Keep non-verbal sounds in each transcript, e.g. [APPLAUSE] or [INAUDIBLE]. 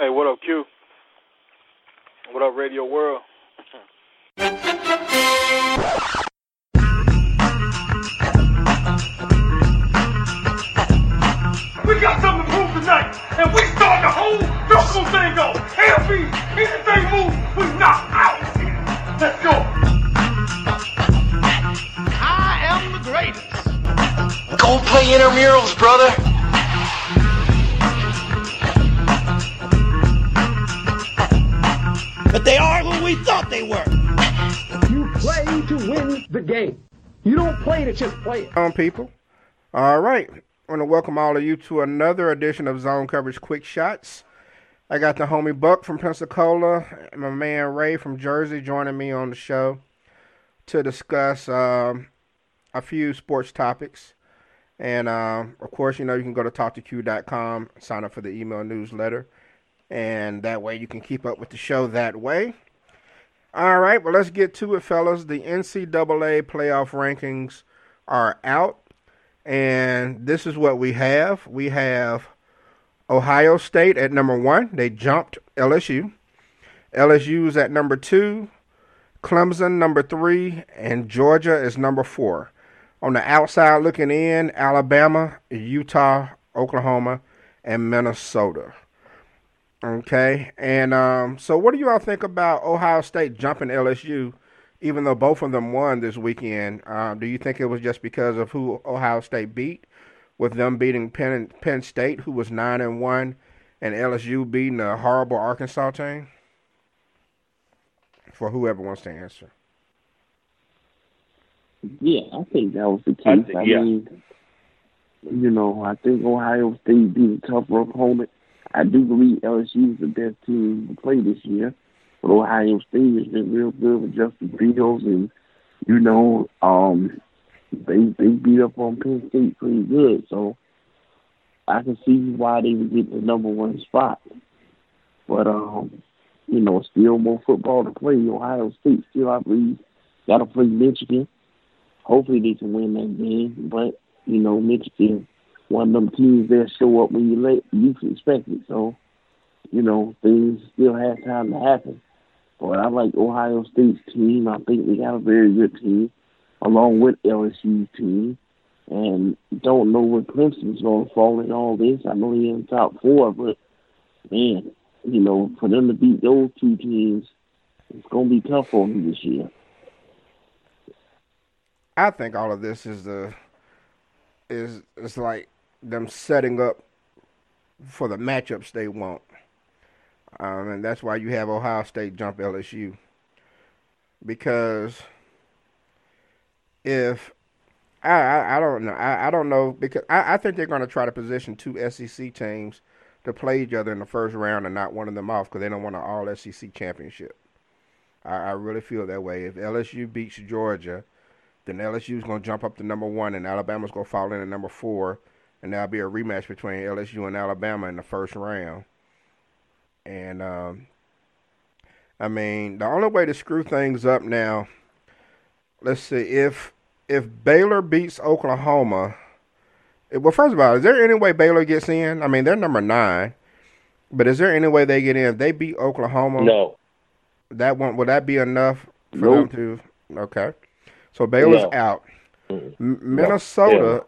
Hey, what up, Q? What up, Radio World? We got something to prove tonight, and we start the whole circle thing off. LB, anything move, we knock out. Let's go. I am the greatest. Go play intramurals, brother. But they are who we thought they were. You play to win the game. You don't play to just play it. on people. All right. I want to welcome all of you to another edition of Zone Coverage Quick Shots. I got the homie Buck from Pensacola and my man Ray from Jersey joining me on the show to discuss um, a few sports topics. And um, of course, you know, you can go to Talk2Q.com, sign up for the email newsletter, and that way you can keep up with the show that way. All right, well, let's get to it, fellas. The NCAA playoff rankings are out, and this is what we have. We have Ohio State at number one. They jumped LSU. LSU is at number two. Clemson number three, and Georgia is number four. On the outside looking in, Alabama, Utah, Oklahoma, and Minnesota. Okay, and um, so what do you all think about Ohio State jumping LSU, even though both of them won this weekend? Um, do you think it was just because of who Ohio State beat, with them beating Penn Penn State, who was nine and one, and LSU beating a horrible Arkansas team? For whoever wants to answer. Yeah, I think that was the I case. think- I, yeah. mean, you know, I think Ohio State beat a tougher opponent. I do believe LSU is the best team to play this year, but Ohio State has been real good with Justin Fields, and you know, um, they they beat up on Penn State pretty good. So I can see why they would get the number one spot. But um, you know, still more football to play. Ohio State still, I believe, got to play Michigan hopefully they can win that game. But you know, Michigan, one of them teams that show up when you you expect it. So, you know, things still have time to happen. But I like Ohio State's team. I think they got a very good team, along with LSU's team. And don't know where Clemson's going to fall in all this. I know they're in the top four, but man, you know, for them to beat those two teams, it's going to be tough for them this year. I think all of this is the is is like them setting up for the matchups they want, um, and that's why you have Ohio State jump LSU because if I I, don't know I, I don't know because I, I think they're going to try to position two SEC teams to play each other in the first round and not one of them off because they don't want an All SEC championship. I, I really feel that way. If LSU beats Georgia then LSU's going to jump up to number one, and Alabama's going to fall in at number four, and there'll be a rematch between LSU and Alabama in the first round. And um, I mean, the only way to screw things up now, let's see, if if Baylor beats Oklahoma, eh, well, first of all, is there any way Baylor gets in? I mean, they're number nine, but is there any way they get in? If they beat Oklahoma, No. that one would that be enough for Nope. them to? Okay, so Baylor's No. out. Minnesota,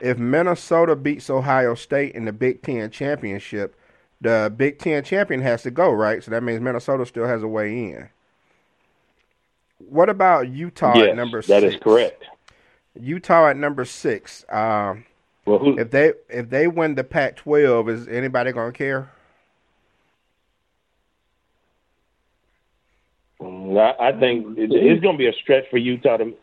if Minnesota beats Ohio State in the Big Ten championship, the Big Ten champion has to go, right? So that means Minnesota still has a way in. What about Utah yes, at number that six? is correct. Utah at number six. Um, Well, who? if they if they win the Pac-12, is anybody gonna care? I, I think it, it's going to be a stretch for Utah to.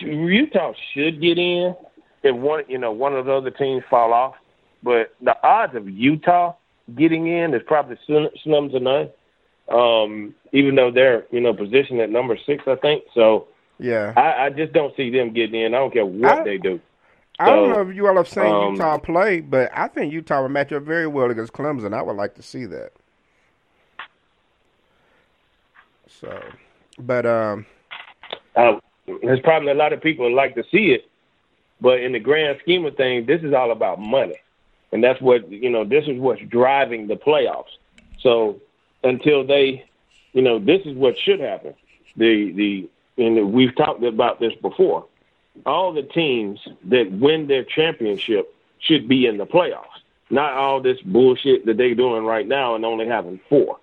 Utah should get in if one, you know, one of the other teams fall off. But the odds of Utah getting in is probably slim, to none. Um, even though they're, you know, positioned at number six, I think. So Yeah. I, I just don't see them getting in. I don't care what I- they do. I don't know if you all have seen um, Utah play, but I think Utah would match up very well against Clemson. I would like to see that. So, but um, Uh, there's probably a lot of people that like to see it, but in the grand scheme of things, this is all about money, and that's what you know. This is what's driving the playoffs. So until they, you know, this is what should happen. The the and we've talked about this before. All the teams that win their championship should be in the playoffs, not all this bullshit that they're doing right now and only having four.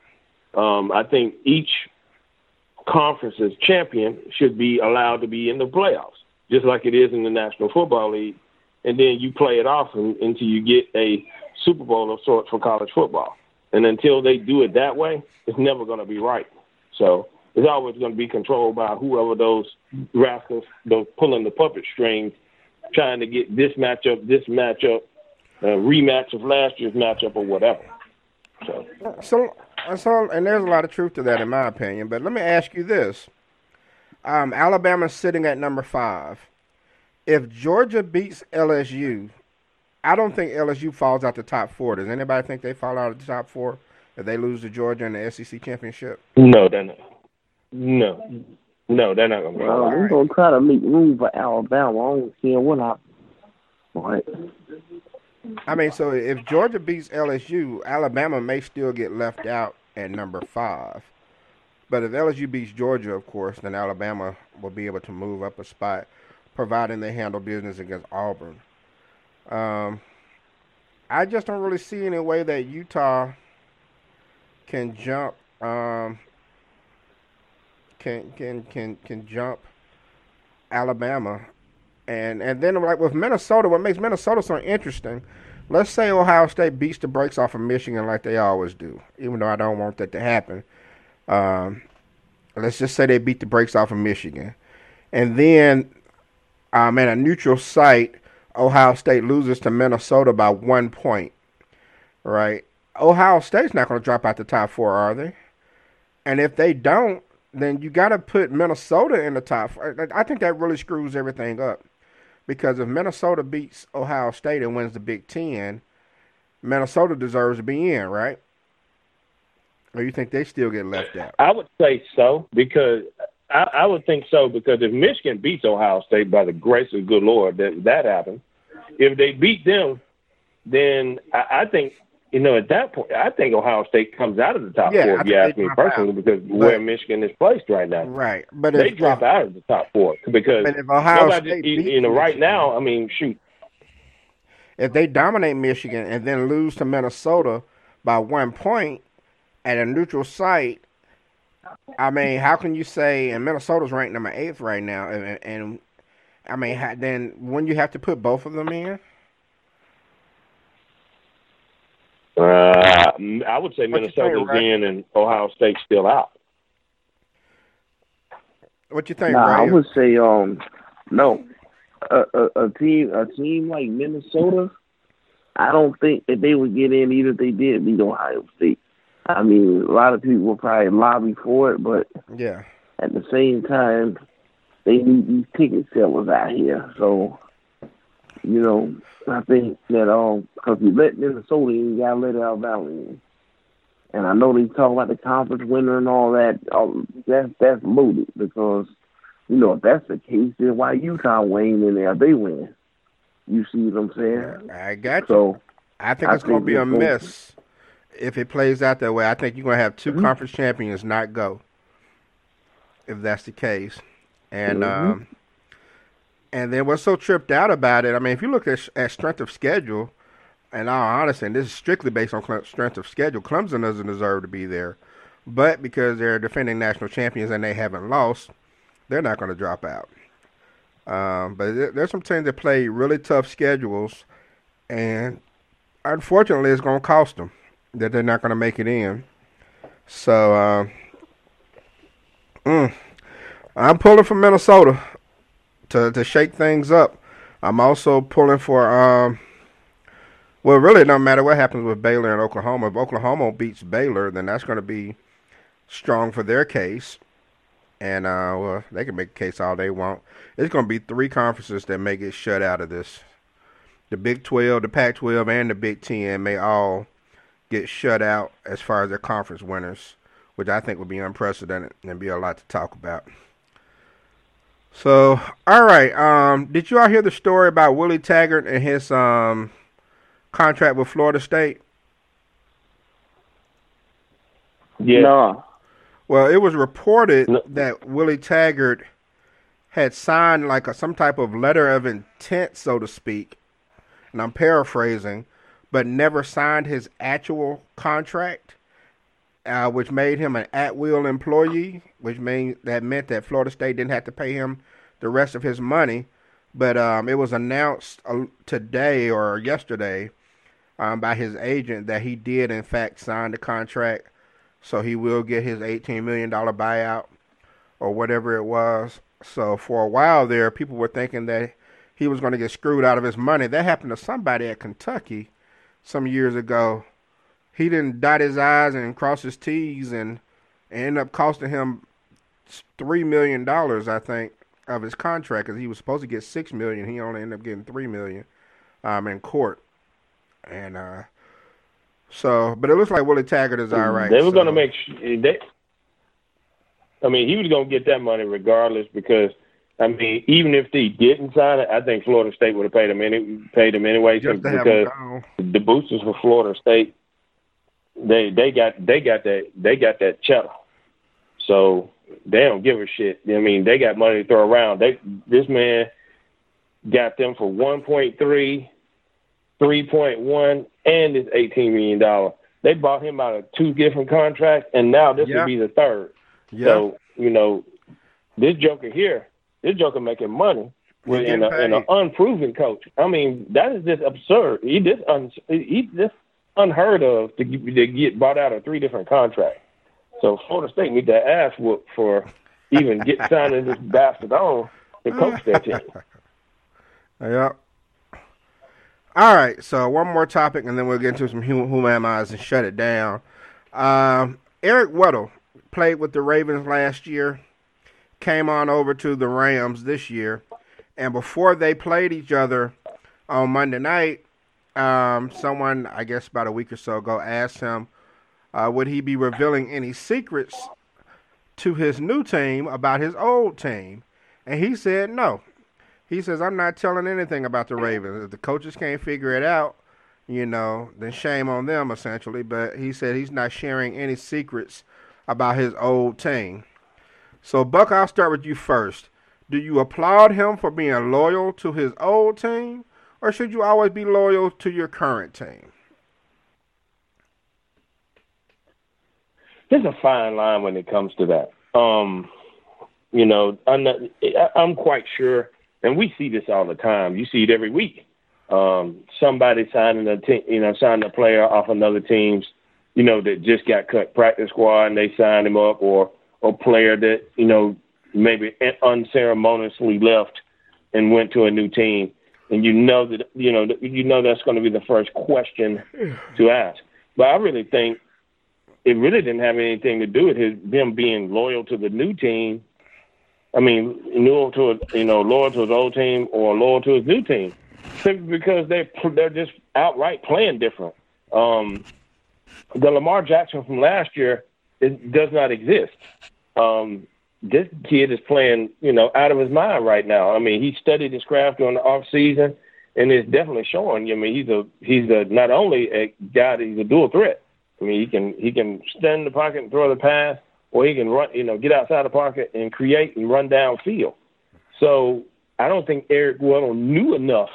Um, I think each conference's champion should be allowed to be in the playoffs, just like it is in the National Football League. And then you play it off and, until you get a Super Bowl of sorts for college football. And until they do it that way, it's never going to be right. So it's always going to be controlled by whoever those rascals, those pulling the puppet strings, trying to get this matchup, this matchup, a rematch of last year's matchup, or whatever. So, so, so, and there's a lot of truth to that, in my opinion. But let me ask you this: um, Alabama's sitting at number five. If Georgia beats LSU, I don't think LSU falls out the top four. Does anybody think they fall out of the top four if they lose to Georgia in the SEC championship? No, they're not. No, no, they're not gonna. Well, we're gonna try to make room for Alabama. I don't care what I. But I mean, so if Georgia beats LSU, Alabama may still get left out at number five. But if LSU beats Georgia, of course, then Alabama will be able to move up a spot, providing they handle business against Auburn. Um, I just don't really see any way that Utah can jump um, can can can can jump Alabama, and and then like with Minnesota, what makes Minnesota so interesting? Let's say Ohio State beats the brakes off of Michigan like they always do, even though I don't want that to happen. Um, let's just say they beat the brakes off of Michigan, and then um, at a neutral site, Ohio State loses to Minnesota by one point. Right? Ohio State's not going to drop out the top four, are they? And if they don't, then you got to put Minnesota in the top. I think that really screws everything up because if Minnesota beats Ohio State and wins the Big Ten, Minnesota deserves to be in, right? Or you think they still get left out? I would say so because I, I would think so because if Michigan beats Ohio State by the grace of the good Lord, that that happens. If they beat them, then I, I think you know, at that point, I think Ohio State comes out of the top Yeah, four, if you ask me personally, out. because But- where Michigan is placed right now. Right, but They if, drop out of the top four because if Ohio nobody, State you, you know, right Michigan- now, I mean, shoot, if they dominate Michigan and then lose to Minnesota by one point at a neutral site, I mean, how can you say and Minnesota's ranked number eighth right now, and, and I mean, ha- then when you have to put both of them in, uh, I would say What you think, Minnesota's Ray? in and Ohio State's still out. what you think, nah, I would say um no. A, a, a team a team like Minnesota, I don't think that they would get in even if they did beat Ohio State. I mean, a lot of people will probably lobby for it, but yeah, at the same time, they need these ticket sellers out here. So, you know, I think that um, because you let Minnesota in, you gotta let Alabama in. And I know they talk about the conference winner and all that. Um, that's that's loaded because, you know, if that's the case, then why Utah Wayne in there? They win. You see what I'm saying? I got you. So I think I it's going to think be a gonna- miss if it plays out that way. I think you're going to have 2 Mhm. conference champions not go if that's the case. And Mhm. um, and then what's so tripped out about it? I mean, if you look at, at strength of schedule, and all honesty, and this is strictly based on Cle- strength of schedule, Clemson doesn't deserve to be there. But because they're defending national champions and they haven't lost, they're not going to drop out. Um, but there, there's some teams that play really tough schedules, and unfortunately, it's going to cost them that they're not going to make it in. So, uh, mm, I'm pulling for Minnesota to to shake things up. I'm also pulling for. Um, well, really, doesn't matter what happens with Baylor and Oklahoma. If Oklahoma beats Baylor, then that's going to be strong for their case. And uh, well, they can make a case all they want. It's going to be three conferences that may get shut out of this. The Big 12, the Pac 12, and the Big 10 may all get shut out as far as their conference winners, which I think would be unprecedented and be a lot to talk about. So, all right. Um, did you all hear the story about Willie Taggart and his um, contract with Florida State? Yeah. No. Well, it was reported No. that Willie Taggart had signed like a, some type of letter of intent, so to speak, and I'm paraphrasing, but never signed his actual contract, uh, which made him an at-will employee, which mean that meant that Florida State didn't have to pay him the rest of his money. But um, it was announced uh, today or yesterday um, by his agent that he did in fact sign the contract so he will get his $18 million buyout or whatever it was. So for a while there, people were thinking that he was going to get screwed out of his money. That happened to somebody at Kentucky some years ago. He didn't dot his I's and cross his T's and ended up costing him $3 million, I think, of his contract because he was supposed to get 6 million. He only ended up getting 3 million um, in court. And uh, so, but it looks like Willie Taggart is all right. They were going to so- make they. I mean, he was going to get that money regardless because I mean, even if he didn't sign it, I think Florida State would have paid him any paid him anyway just to have him because the boosters for Florida State they they got they got that they got that cheddar. So they don't give a shit. I mean, they got money to throw around. They this man got them for 1.3, 3.1, and his 18 million dollar. They bought him out of two different contracts, and now this Yeah. will be the third. Yeah. So you know, this joker here, this joker making money with He's in a, in an unproven coach. I mean, that is just absurd. He just un, he just unheard of to, get- to get bought out of three different contracts. So Florida State need to ask whoop for even get [LAUGHS] signing this bastard on to coach their team. [LAUGHS] Yep. All right, so one more topic, and then we'll get into some who, who am I's and shut it down. Um, Eric Weddle played with the Ravens last year, came on over to the Rams this year, and before they played each other on Monday night, um, someone, I guess about a week or so ago, asked him, uh, would he be revealing any secrets to his new team about his old team? And he said no. He says, I'm not telling anything about the Ravens. If the coaches can't figure it out, you know, then shame on them, essentially. But he said he's not sharing any secrets about his old team. So, Buck, I'll start with you first. Do you applaud him for being loyal to his old team, or should you always be loyal to your current team? There's a fine line when it comes to that. Um, you know, I'm, not, I'm quite sure, and we see this all the time. You see it every week. Um, somebody signing a you know, signing a player off another team's, you know, that just got cut practice squad and they signed him up, or a player that you know maybe unceremoniously left and went to a new team, and you know that you know you know that's going to be the first question to ask. But I really think it really didn't have anything to do with his them being loyal to the new team. I mean, loyal to a, you know loyal to his old team or loyal to his new team, simply because they they're just outright playing different. Um, the Lamar Jackson from last year it does not exist. Um, this kid is playing, you know, out of his mind right now. I mean, he studied his craft during the off season, and it's definitely showing. I mean, he's a he's a not only a guy, he's a dual threat. I mean, he can he can stand in the pocket and throw the pass, or he can run, you know, get outside the pocket and create and run downfield. So I don't think Eric Weddle knew enough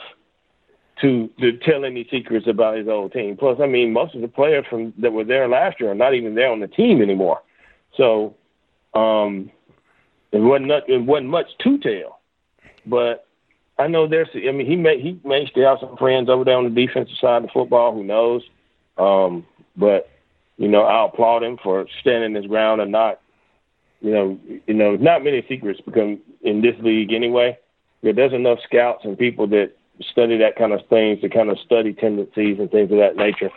to to tell any secrets about his old team. Plus, I mean, most of the players from that were there last year are not even there on the team anymore. So um, it wasn't not, it wasn't much to tell. But I know there's. I mean, he may he may still have some friends over there on the defensive side of football. Who knows? Um, but you know, I applaud him for standing his ground and not, you know, you know, not many secrets become in this league anyway. Yeah, there's enough scouts and people that study that kind of things to kind of study tendencies and things of that nature.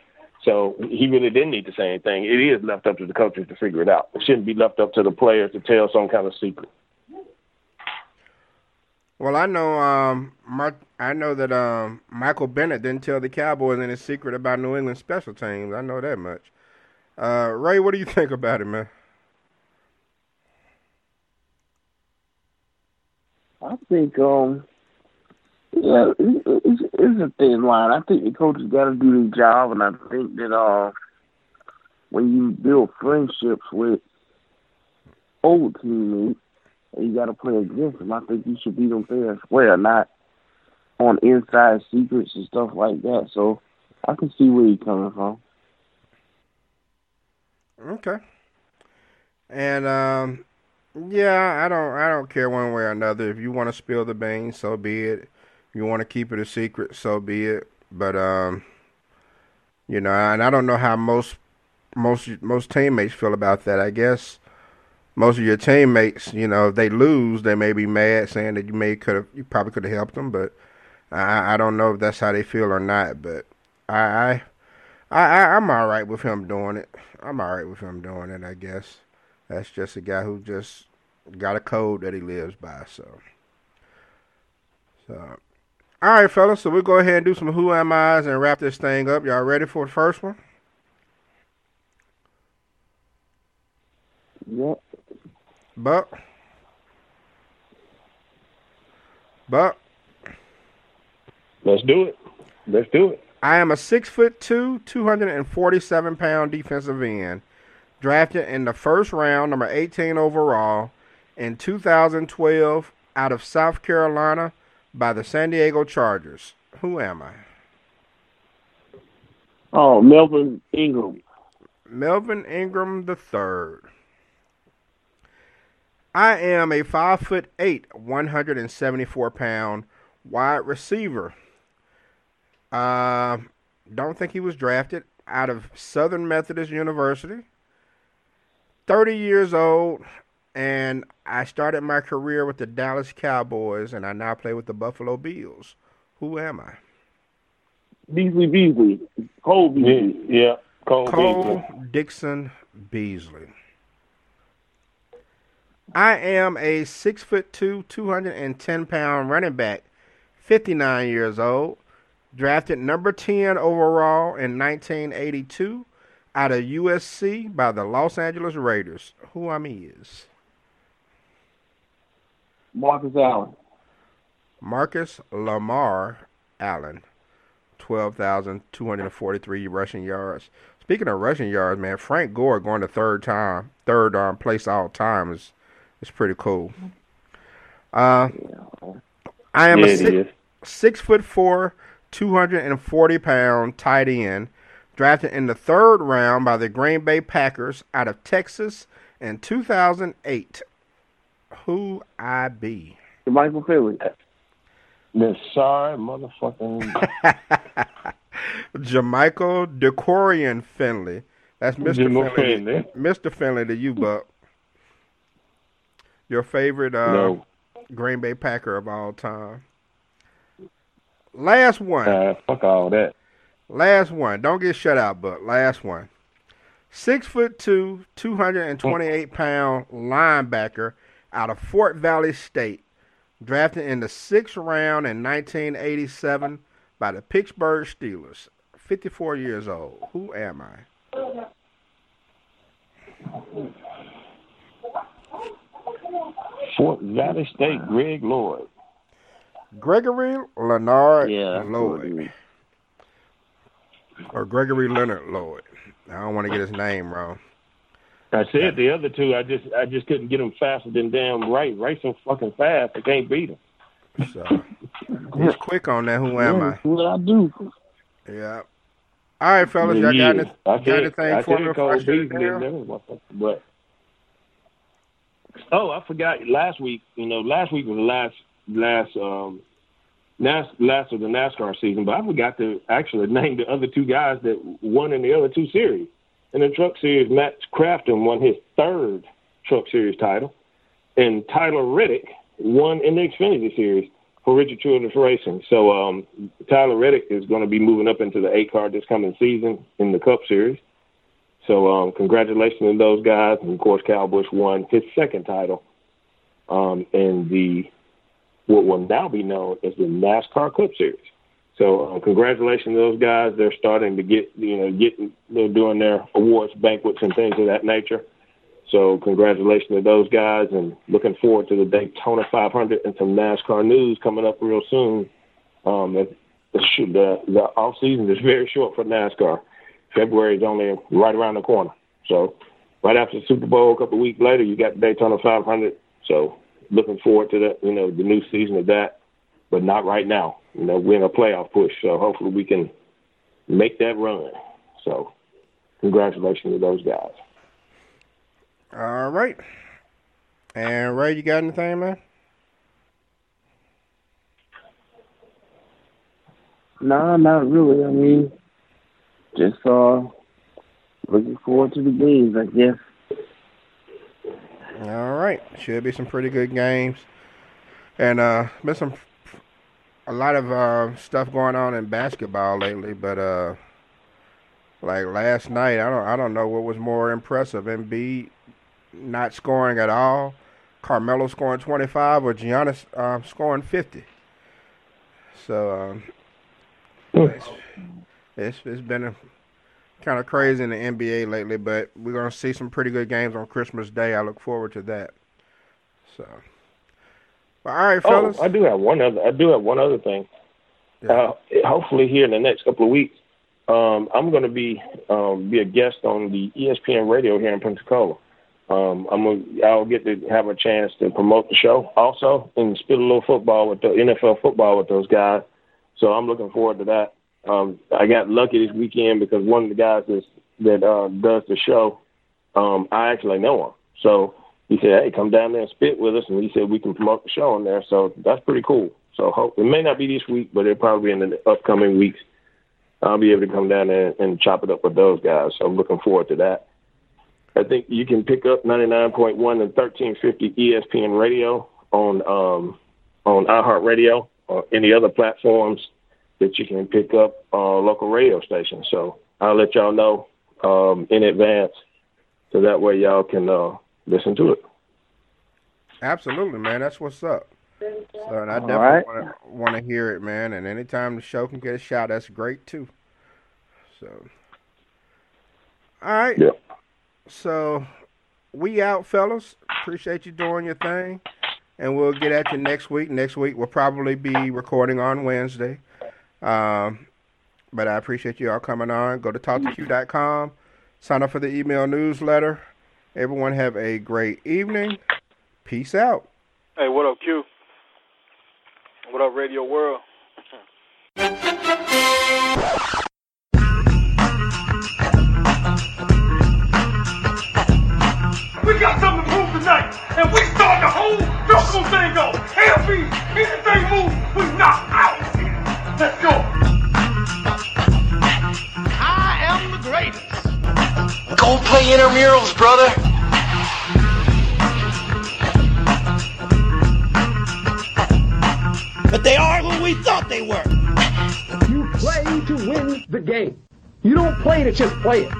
So he really didn't need to say anything. It is left up to the coaches to figure it out. It shouldn't be left up to the players to tell some kind of secret. Well, I know, um, Mar- I know that um, Michael Bennett didn't tell the Cowboys any secret about New England special teams. I know that much. Uh, Ray, what do you think about it, man? I think um yeah, it's, it's a thin line. I think the coaches got to do their job, and I think that uh when you build friendships with old teammates and you got to play against them, I think you should beat them fair and square, not on inside secrets and stuff like that. So I can see where you're coming from. Okay. And um, yeah, I don't I don't care one way or another. If you want to spill the beans, so be it. You want to keep it a secret, so be it. But um, you know, and I don't know how most most most teammates feel about that. I guess most of your teammates, you know, if they lose, they may be mad, saying that you may could have, you probably could have helped them, but I, I don't know if that's how they feel or not. But I, I, I, I'm all right with him doing it. I'm all right with him doing it. I guess that's just a guy who just got a code that he lives by. So, so. All right, fellas. So we'll go ahead and do some Who Am I's and wrap this thing up. Y'all ready for the first one? Yep. Buck. Buck. Let's do it. Let's do it. I am a six foot two, two hundred and forty seven pound defensive end, drafted in the first round, number eighteen overall, in two thousand twelve, out of South Carolina, by the San Diego Chargers. Who am I? Oh, Melvin Ingram. Melvin Ingram the third. I am a five foot eight, one hundred and seventy four pound wide receiver. Uh, don't think he was drafted out of Southern Methodist University. Thirty years old, and I started my career with the Dallas Cowboys, and I now play with the Buffalo Bills. Who am I? Beasley Beasley. Cole Beasley. Yeah, Cole, Cole Beasley. Dixon Beasley. I am a six foot two, two hundred and ten pound running back, fifty nine years old, drafted number ten overall in nineteen eighty two, out of USC by the Los Angeles Raiders. Who I'm is? Marcus Allen. Marcus Lamar Allen, twelve thousand two hundred and forty three rushing yards. Speaking of rushing yards, man, Frank Gore going to third time, third um, place all time is is pretty cool. Uh, I am Yeah, a six, six foot four, two hundred and forty pound tight end, drafted in the third round by the Green Bay Packers out of Texas in two thousand eight. Who I be? Michael Phillips. The sorry motherfucking. [LAUGHS] Jermichael Decorian Finley. That's Mr. Finley. Mr. Finley to you, Buck. Your favorite uh, no. Green Bay Packer of all time. Last one. Uh, fuck all that. Last one. Don't get shut out, Buck. Last one. Six foot two, two hundred and twenty-eight pound linebacker out of Fort Valley State, drafted in the sixth round in 1987 by the Pittsburgh Steelers. 54 years old. Who am I? Fort Valley State, Greg Lloyd. Gregory Leonard Yeah. that's what it Lloyd, or Gregory Leonard Lloyd. I don't want to get his name wrong. I said the other two, I just I just couldn't get them faster than damn right. Right so fucking fast, I can't beat them. So he's quick on that. Who am Yeah, I? that's what I do. Yeah. All right, fellas, y'all got, any, I got said, anything I for said me before Cole I it Beasley down? and them motherfuckers, But oh, I forgot last week. You know, last week was the last last um last last of the NASCAR season, but I forgot to actually [LAUGHS] name the other two guys that won in the other two series. In the Truck Series, Matt Crafton won his third Truck Series title, and Tyler Reddick won in the Xfinity Series for Richard Childress Racing. So um, Tyler Reddick is going to be moving up into the A car this coming season in the Cup Series. So um, congratulations to those guys. And of course, Kyle Busch won his second title um, in the what will now be known as the NASCAR Cup Series. So uh, congratulations to those guys. They're starting to get you know getting they're doing their awards banquets and things of that nature. So congratulations to those guys, and looking forward to the Daytona 500 and some NASCAR news coming up real soon. Um, the the, the off season is very short for NASCAR. February is only right around the corner. So right after the Super Bowl, a couple of weeks later, you got the Daytona 500. So looking forward to the you know the new season of that, but not right now. You know we're in a playoff push, so hopefully we can make that run. So congratulations to those guys. All right. And Ray, you got anything, man? No, not really. I mean, just uh, looking forward to the games, I guess. All right, should be some pretty good games, and uh, been some a lot of uh, stuff going on in basketball lately. But uh, like last night, I don't I don't know what was more impressive: Embiid not scoring at all, Carmelo scoring 25, or Giannis uh, scoring 50. So um, it's, it's it's been kind of crazy in the NBA lately, but we're gonna see some pretty good games on Christmas Day. I look forward to that. So, well, all right, fellas. Oh, I do have one other. I do have one other thing. Yeah. Uh, hopefully, here in the next couple of weeks, um, I'm going to be um, be a guest on the ESPN radio here in Pensacola. Um, I'm gonna, I'll get to have a chance to promote the show also and spit a little football with the NFL football with those guys. So I'm looking forward to that. Um, I got lucky this weekend because one of the guys that's, that uh, does the show, um, I actually know him. So he said, "Hey, come down there and spit with us," and he said we can promote the show on there. So that's pretty cool. So hope it may not be this week, but it'll probably be in the upcoming weeks. I'll be able to come down there and chop it up with those guys. So I'm looking forward to that. I think you can pick up 99.1 and 1350 ESPN radio on um, on iHeartRadio or any other platforms that you can pick up uh, local radio stations. So I'll let y'all know um, in advance, so that way y'all can uh, listen to it. Absolutely, man. That's what's up. So, and I All definitely right. want to hear it, man. And anytime the show can get a shout, that's great too. So, all right. Yeah. So, we out, fellas. Appreciate you doing your thing, and we'll get at you next week. Next week we'll probably be recording on Wednesday. Um, but I appreciate you all coming on. Go to Talk2Q.com. Sign up for the email newsletter. Everyone have a great evening. Peace out. Hey, what up, Q? What up, Radio World? We got something to prove tonight, and we start the whole Jocko thing off. LB, anything move, we knock out. Let's go. I am the greatest. Go play intramurals, brother. But they are who we thought they were. You play to win the game. You don't play to just play it.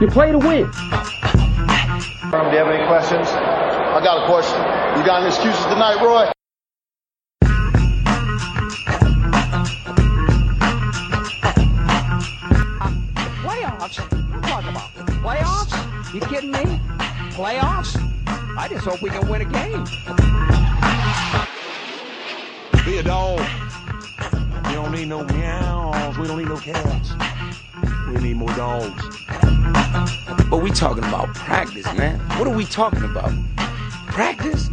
You play to win. Do you have any questions? I got a question. You got any excuses tonight, Roy? Playoffs? What are you about? Playoffs? You kidding me? Playoffs? I just hope we can win a game. Be a dog. We don't need no meows. We don't need no cats. We need more dogs. But we talking about practice, man. What are we talking about? Practice?